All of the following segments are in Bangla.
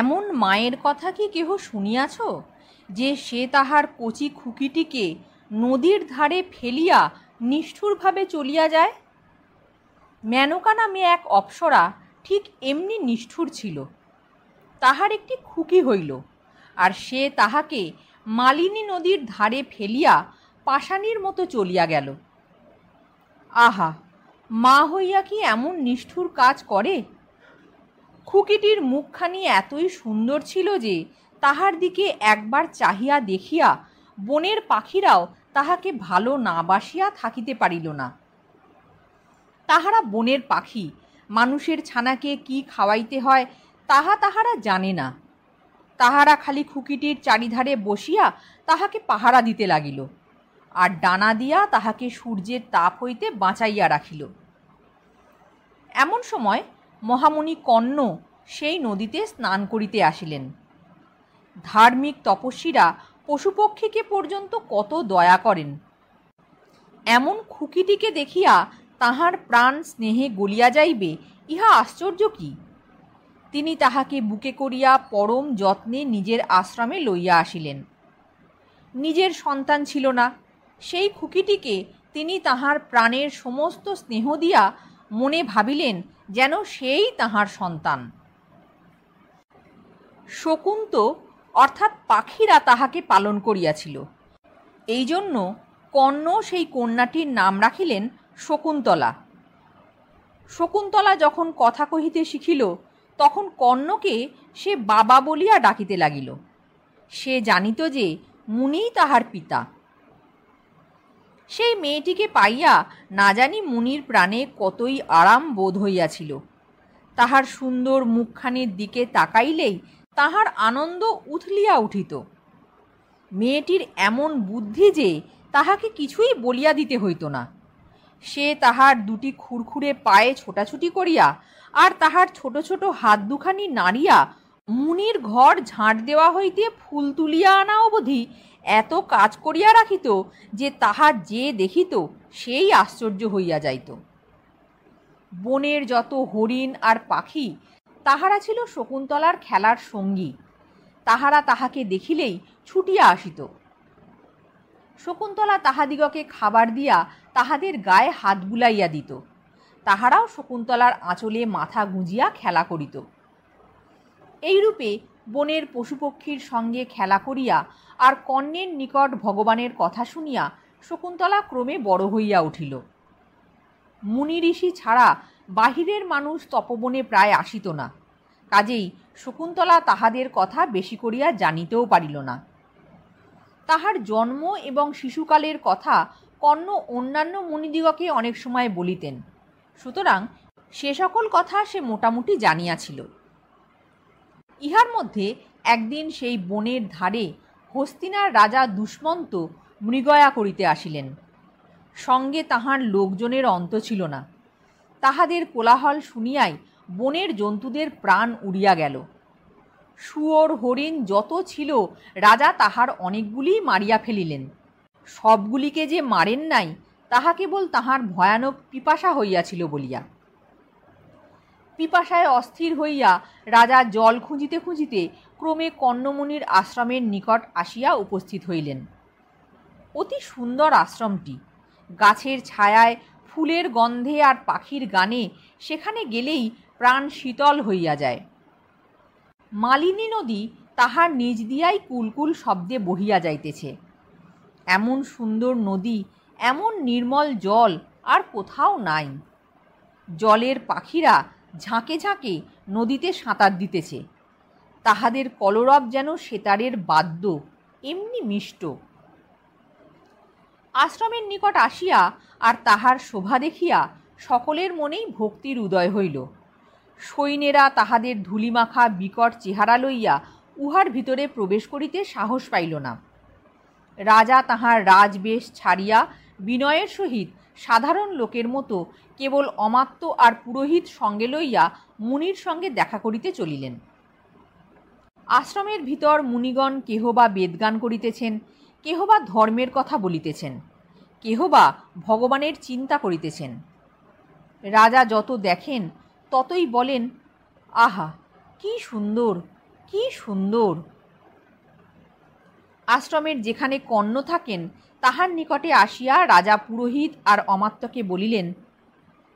এমন মায়ের কথা কি কেহ শুনিয়াছ? যে সে তাহার কচি খুকিটিকে নদীর ধারে ফেলিয়া নিষ্ঠুরভাবে চলিয়া যায়? মেনকা নামে এক অপ্সরা ঠিক এমনি নিষ্ঠুর ছিল। তাহার একটি খুকি হইল, আর সে তাহাকে মালিনী নদীর ধারে ফেলিয়া পাষাণীর মতো চলিয়া গেল। আহা, মা হইয়া কি এমন নিষ্ঠুর কাজ করে? খুকিটির মুখখানি এতই সুন্দর ছিল যে তাহার দিকে একবার চাহিয়া দেখিয়া বনের পাখিরাও তাহাকে ভালো না বাসিয়া থাকিতে পারিল না। তাহারা বনের পাখি, মানুষের ছানাকে কি খাওয়াইতে হয় তাহা তাহারা জানে না। তাহারা খালি খুকিটির চারিধারে বসিয়া তাহাকে পাহারা দিতে লাগিল আর ডানা দিয়া তাহাকে সূর্যের তাপ হইতে বাঁচাইয়া রাখিল। এমন সময় মহামণি কর্ণ সেই নদীতে স্নান করিতে আসিলেন। ধার্মিক তপস্বীরা পশুপক্ষীকে পর্যন্ত কত দয়া করেন। এমন খুকিটিকে দেখিয়া তাহার প্রাণ স্নেহে গলিয়া যাইবে, ইহা আশ্চর্য কি? তিনি তাহাকে বুকে করিয়া পরম যত্নে নিজের আশ্রমে লইয়া আসিলেন। নিজের সন্তান ছিল না, সেই খুকিটিকে তিনি তাহার প্রাণের সমস্ত স্নেহ দিয়া মনে ভাবিলেন যেন সেই তাহার সন্তান। শকুন্ত অর্থাৎ পাখিরা তাহাকে পালন করিয়াছিল। এই জন্য কর্ণ সেই কন্যাটির নাম রাখিলেন শকুন্তলা। শকুন্তলা যখন কথা কহিতে শিখিল, তখন কর্ণকে সে বাবা বলিয়া ডাকিতে লাগিল। সে জানিত যে মুনিই তাহার পিতা। সেই মেয়েটিকে পাইয়া না জানি মুনির প্রাণে কতই আরাম বোধ হইয়াছিল। তাহার সুন্দর মুখখানির দিকে তাকাইলেই তাহার আনন্দ উথলিয়া উঠিত। মেয়েটির এমন বুদ্ধি যে তাহাকে কিছুই বলিয়া দিতে হইত না। সে তাহার দুটি খুরখুরে পায়ে ছোটাছুটি করিয়া আর তাহার ছোট ছোট হাত দুখানি নাড়িয়া মুনির ঘর ঝাঁট দেওয়া হইতে ফুল তুলিয়া আনা অবধি এত কাজ করিয়া রাখিত যে তাহার যে দেখিত, সেই আশ্চর্য হইয়া যাইত। বনের যত হরিণ আর পাখি, তাহারা ছিল শকুন্তলার খেলার সঙ্গী। তাহারা তাহাকে দেখিলেই ছুটিয়া আসিত। শকুন্তলা তাহাদিগকে খাবার দিয়া তাহাদের গায়ে হাত বুলাইয়া দিত। তাহারাও শকুন্তলার আঁচলে মাথা গুঁজিয়া খেলা করিত। এইরূপে বনের পশুপক্ষীর সঙ্গে খেলা করিয়া আর কর্ণের নিকট ভগবানের কথা শুনিয়া শকুন্তলা ক্রমে বড় হইয়া উঠিল। মুনি ঋষি ছাড়া বাহিরের মানুষ তপবনে প্রায় আসিত না। কাজেই শকুন্তলা তাহাদের কথা বেশি করিয়া জানিতেও পারিল না। তাহার জন্ম এবং শিশুকালের কথা কর্ণ অন্যান্য মুনিদিগকে অনেক সময় বলিতেন। সুতরাং সে সকল কথা সে মোটামুটি জানিয়াছিল। ইহার মধ্যে একদিন সেই বনের ধারে হস্তিনার রাজা দুষ্মন্ত মৃগয়া করিতে আসিলেন। সঙ্গে তাহার লোকজনের অন্ত ছিল না। তাহাদের কোলাহল শুনিয়াই বনের জন্তুদের প্রাণ উড়িয়া গেল। শুয়োর হরিণ যত ছিল, রাজা তাহার অনেকগুলি মারিয়া ফেলিলেন। সবগুলিকে যে মারেন নাই, তাহা কেবল তাহার ভয়ানক পিপাসা হইয়াছিল বলিয়া। পিপাসায় অস্থির হইয়া রাজা জল খুঁজিতে খুঁজিতে ক্রমে কর্ণমণির আশ্রমের নিকট আসিয়া উপস্থিত হইলেন। অতি সুন্দর আশ্রমটি। গাছের ছায়ায় ফুলের গন্ধে আর পাখির গানে সেখানে গেলেই প্রাণ শীতল হইয়া যায়। মালিনী নদী তাহার নিজ দিয়াই কুলকুল শব্দে বহিয়া যাইতেছে। এমন সুন্দর নদী, এমন নির্মল জল আর কোথাও নাই। জলের পাখিরা ঝাঁকে ঝাঁকে নদীতে সাঁতার দিতেছে। তাহাদের কলরব যেন সেতারের বাদ্য, এমনি মিষ্ট। আশ্রমের নিকট আসিয়া আর তাহার শোভা দেখিয়া সকলের মনেই ভক্তির উদয় হইল। সৈন্যেরা তাহাদের ধুলিমাখা বিকট চেহারা লইয়া উহার ভিতরে প্রবেশ করিতে সাহস পাইল না। রাজা তাহার রাজবেশ ছাড়িয়া বিনয়ের সহিত সাধারণ লোকের মতো কেবল অমাত্য আর পুরোহিত সঙ্গে লইয়া মুনির সঙ্গে দেখা করিতে চলিলেন। আশ্রমের ভিতর মুনিগণ কেহ বা বেদগান করিতেছেন কেহ বা ধর্মের কথা বলিতেছেন কেহ বা ভগবানের চিন্তা করিতেছেন। রাজা যত দেখেন, ততই বলেন, আহা, কি সুন্দর কি সুন্দর! আশ্রমের যেখানে কর্ণ থাকেন, তাহার নিকটে আসিয়া রাজা পুরোহিত আর অমাত্যকে বলিলেন,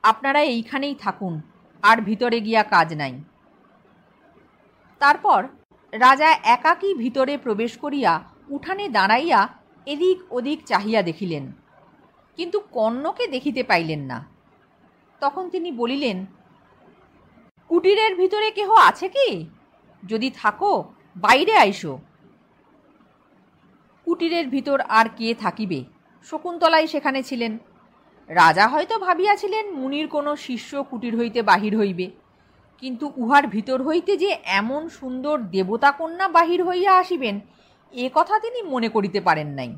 আপনারা এইখানেই থাকুন, আর ভিতরে গিয়া কাজ নাই। তারপর রাজা একাকী ভিতরে প্রবেশ করিয়া উঠানে দাঁড়াইয়া এদিক ওদিক চাহিয়া দেখিলেন, কিন্তু কর্ণকে দেখিতে পাইলেন না। তখন তিনি বলিলেন, কুটিরের ভিতরে কেহ আছে কি? যদি থাকো, বাইরে আইসো। কুটিরের ভিতর আর কে থাকিবে? শকুন্তলাই সেখানে ছিলেন। রাজা হয়তো ভাবিয়াছিলেন, মুনির কোনো শিষ্য কুটির হইতে বাহির হইবে। কিন্তু উহার ভিতর হইতে যে এমন সুন্দর দেবতা কন্যা বাহির হইয়া আসিবেন, এ কথা তিনি মনে করিতে পারেন নাই।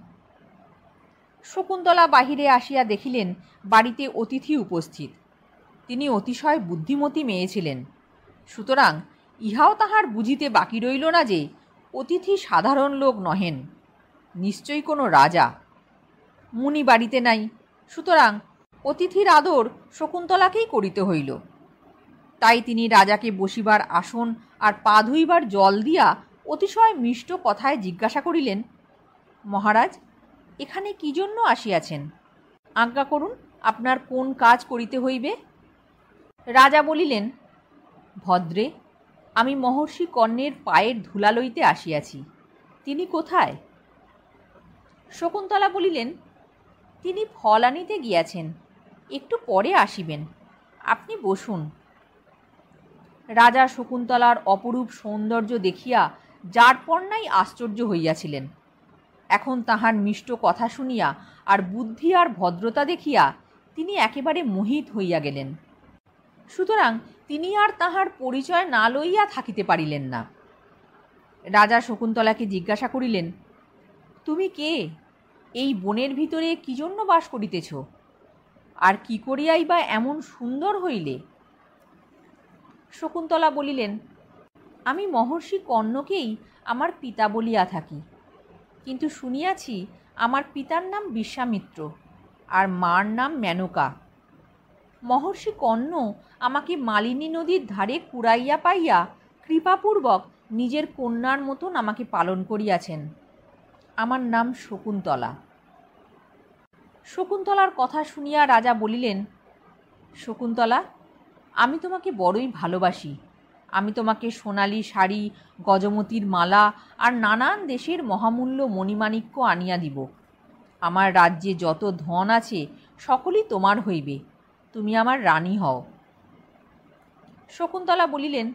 শকুন্তলা বাহিরে আসিয়া দেখিলেন, বাড়িতে অতিথি উপস্থিত। তিনি অতিশয় বুদ্ধিমতী মেয়ে ছিলেন। সুতরাং ইহাও তাহার বুঝিতে বাকি রইল না যে, অতিথি সাধারণ লোক নহেন। নিশ্চয়ই কোনো রাজা। মুনি বাড়িতে নাই। সুতরাং অতিথির আদর শকুন্তলাকেই করিতে হইল। তাই তিনি রাজাকে বসিবার আসন আর পা ধুইবার জল দিয়া অতিশয় মিষ্ট কথায় জিজ্ঞাসা করিলেন, মহারাজ, এখানে কি জন্য আসিয়াছেন? আজ্ঞা করুন, আপনার কোন কাজ করিতে হইবে? রাজা বলিলেন, ভদ্রে, আমি মহর্ষি কর্ণের পায়ের ধুলা লইতে আসিয়াছি। তিনি কোথায়? শকুন্তলা বলিলেন, তিনি ফল আনিতে গিয়াছেন, একটু পরে আসিবেন। আপনি বসুন। রাজা শকুন্তলার অপরূপ সৌন্দর্য দেখিয়া যারপর্ণাই আশ্চর্য হইয়াছিলেন। এখন তাহার মিষ্ট কথা শুনিয়া আর বুদ্ধি আর ভদ্রতা দেখিয়া তিনি একেবারে মোহিত হইয়া গেলেন। সুতরাং তিনি আর তাহার পরিচয় না লইয়া থাকিতে পারিলেন না। রাজা শকুন্তলাকে জিজ্ঞাসা করিলেন, তুমি কে? এই বনের ভিতরে কি জন্য বাস করিতেছ? আর কি করিয়াই বা এমন সুন্দর হইলে? শকুন্তলা বলিলেন, আমি মহর্ষি কর্ণকেই আমার পিতা বলিয়া থাকি। কিন্তু শুনিয়াছি আমার পিতার নাম বিশ্বামিত্র আর মার নাম মেনকা। মহর্ষি কর্ণ আমাকে মালিনী নদীর ধারে কুড়াইয়া পাইয়া কৃপাপূর্বক নিজের কন্যার মতন আমাকে পালন করিয়াছেন। আমার নাম শকুন্তলা। শকুন্তলার কথা শুনিয়া রাজা বলিলেন, শকুন্তলা, আমি তোমাকে বড়ই ভালোবাসি। আমি তোমাকে সোনালি শাড়ি, গজমতির মালা আর নানান দেশের মহামূল্য মণিমাণিক্য আনিয়া দিব। আমার রাজ্যে যত ধন আছে, সকলই তোমার হইবে। তুমি আমার রানী হও। শকুন্তলা বলিলেন,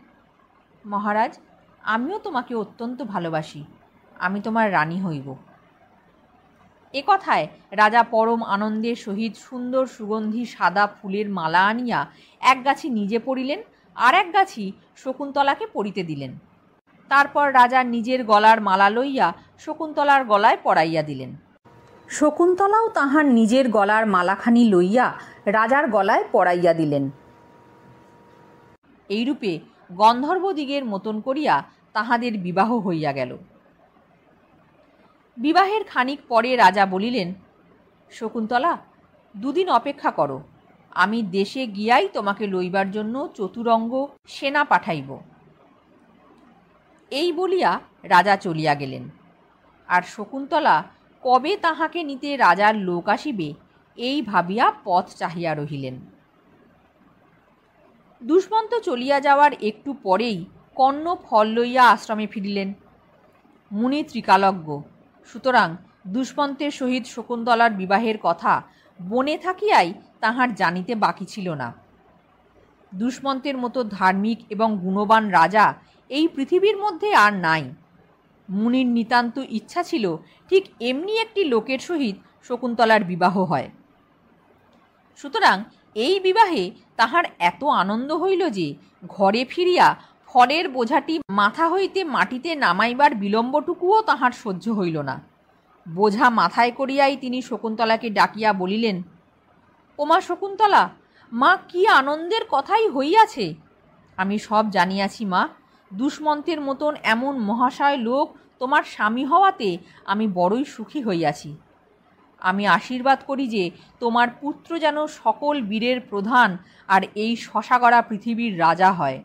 মহারাজ, আমিও তোমাকে অত্যন্ত ভালোবাসি। আমি তোমার রানী হইব। এ কথায় রাজা পরম আনন্দের সহিত সুন্দর সুগন্ধি সাদা ফুলের মালা আনিয়া এক গাছি নিজে পড়িলেন আর এক গাছি শকুন্তলাকে পড়িতে দিলেন। তারপর রাজা নিজের গলার মালা লইয়া শকুন্তলার গলায় পরাইয়া দিলেন। শকুন্তলাও তাহার নিজের গলার মালাখানি লইয়া রাজার গলায় পরাইয়া দিলেন। এইরূপে গন্ধর্বদিগের মতন করিয়া তাহাদের বিবাহ হইয়া গেল। বিবাহের খানিক পরে রাজা বলিলেন, শকুন্তলা, দুদিন অপেক্ষা করো। আমি দেশে গিয়াই তোমাকে লইবার জন্য চতুরঙ্গ সেনা পাঠাইব। এই বলিয়া রাজা চলিয়া গেলেন। আর শকুন্তলা, কবে তাহাকে নিতে রাজার লোক আসিবে, এই ভাবিয়া পথ চাহিয়া রহিলেন। দুষ্মন্ত চলিয়া যাওয়ার একটু পরেই কর্ণ ফল লইয়া আশ্রমে ফিরিলেন। মুনি ত্রিকালজ্ঞ সুতরাং দুষ্মন্তের সহিত শকুন্তলার বিবাহের কথা বনে থাকিয়াই তাহার জানিতে বাকি ছিল না। দুষ্মন্তের মতো ধার্মিক এবং গুণবান রাজা এই পৃথিবীর মধ্যে আর নাই। মুনির নিতান্ত ইচ্ছা ছিল ঠিক এমনি একটি লোকের সহিত শকুন্তলার বিবাহ হয়। সুতরাং এই বিবাহে তাহার এত আনন্দ হইল যে ঘরে ফিরিয়া ফলের বোঝাটি মাথা হইতে মাটিতে নামাইবার বিলম্বটুকুও তাহার সহ্য হইল না। বোঝা মাথায় করিয়াই তিনি শকুন্তলাকে ডাকিয়া বলিলেন, ওমা শকুন্তলা, মা কি আনন্দের কথাই হইয়াছে? আমি সব জানিয়াছি, মা। দুষ্মন্তের মতন এমন মহাশয় লোক তোমার স্বামী হওয়াতে আমি বড়ই সুখী হইয়াছি। আমি আশীর্বাদ করি যে তোমার পুত্র যেন সকল বীরের প্রধান আর এই শশাগড়া পৃথিবীর রাজা হয়।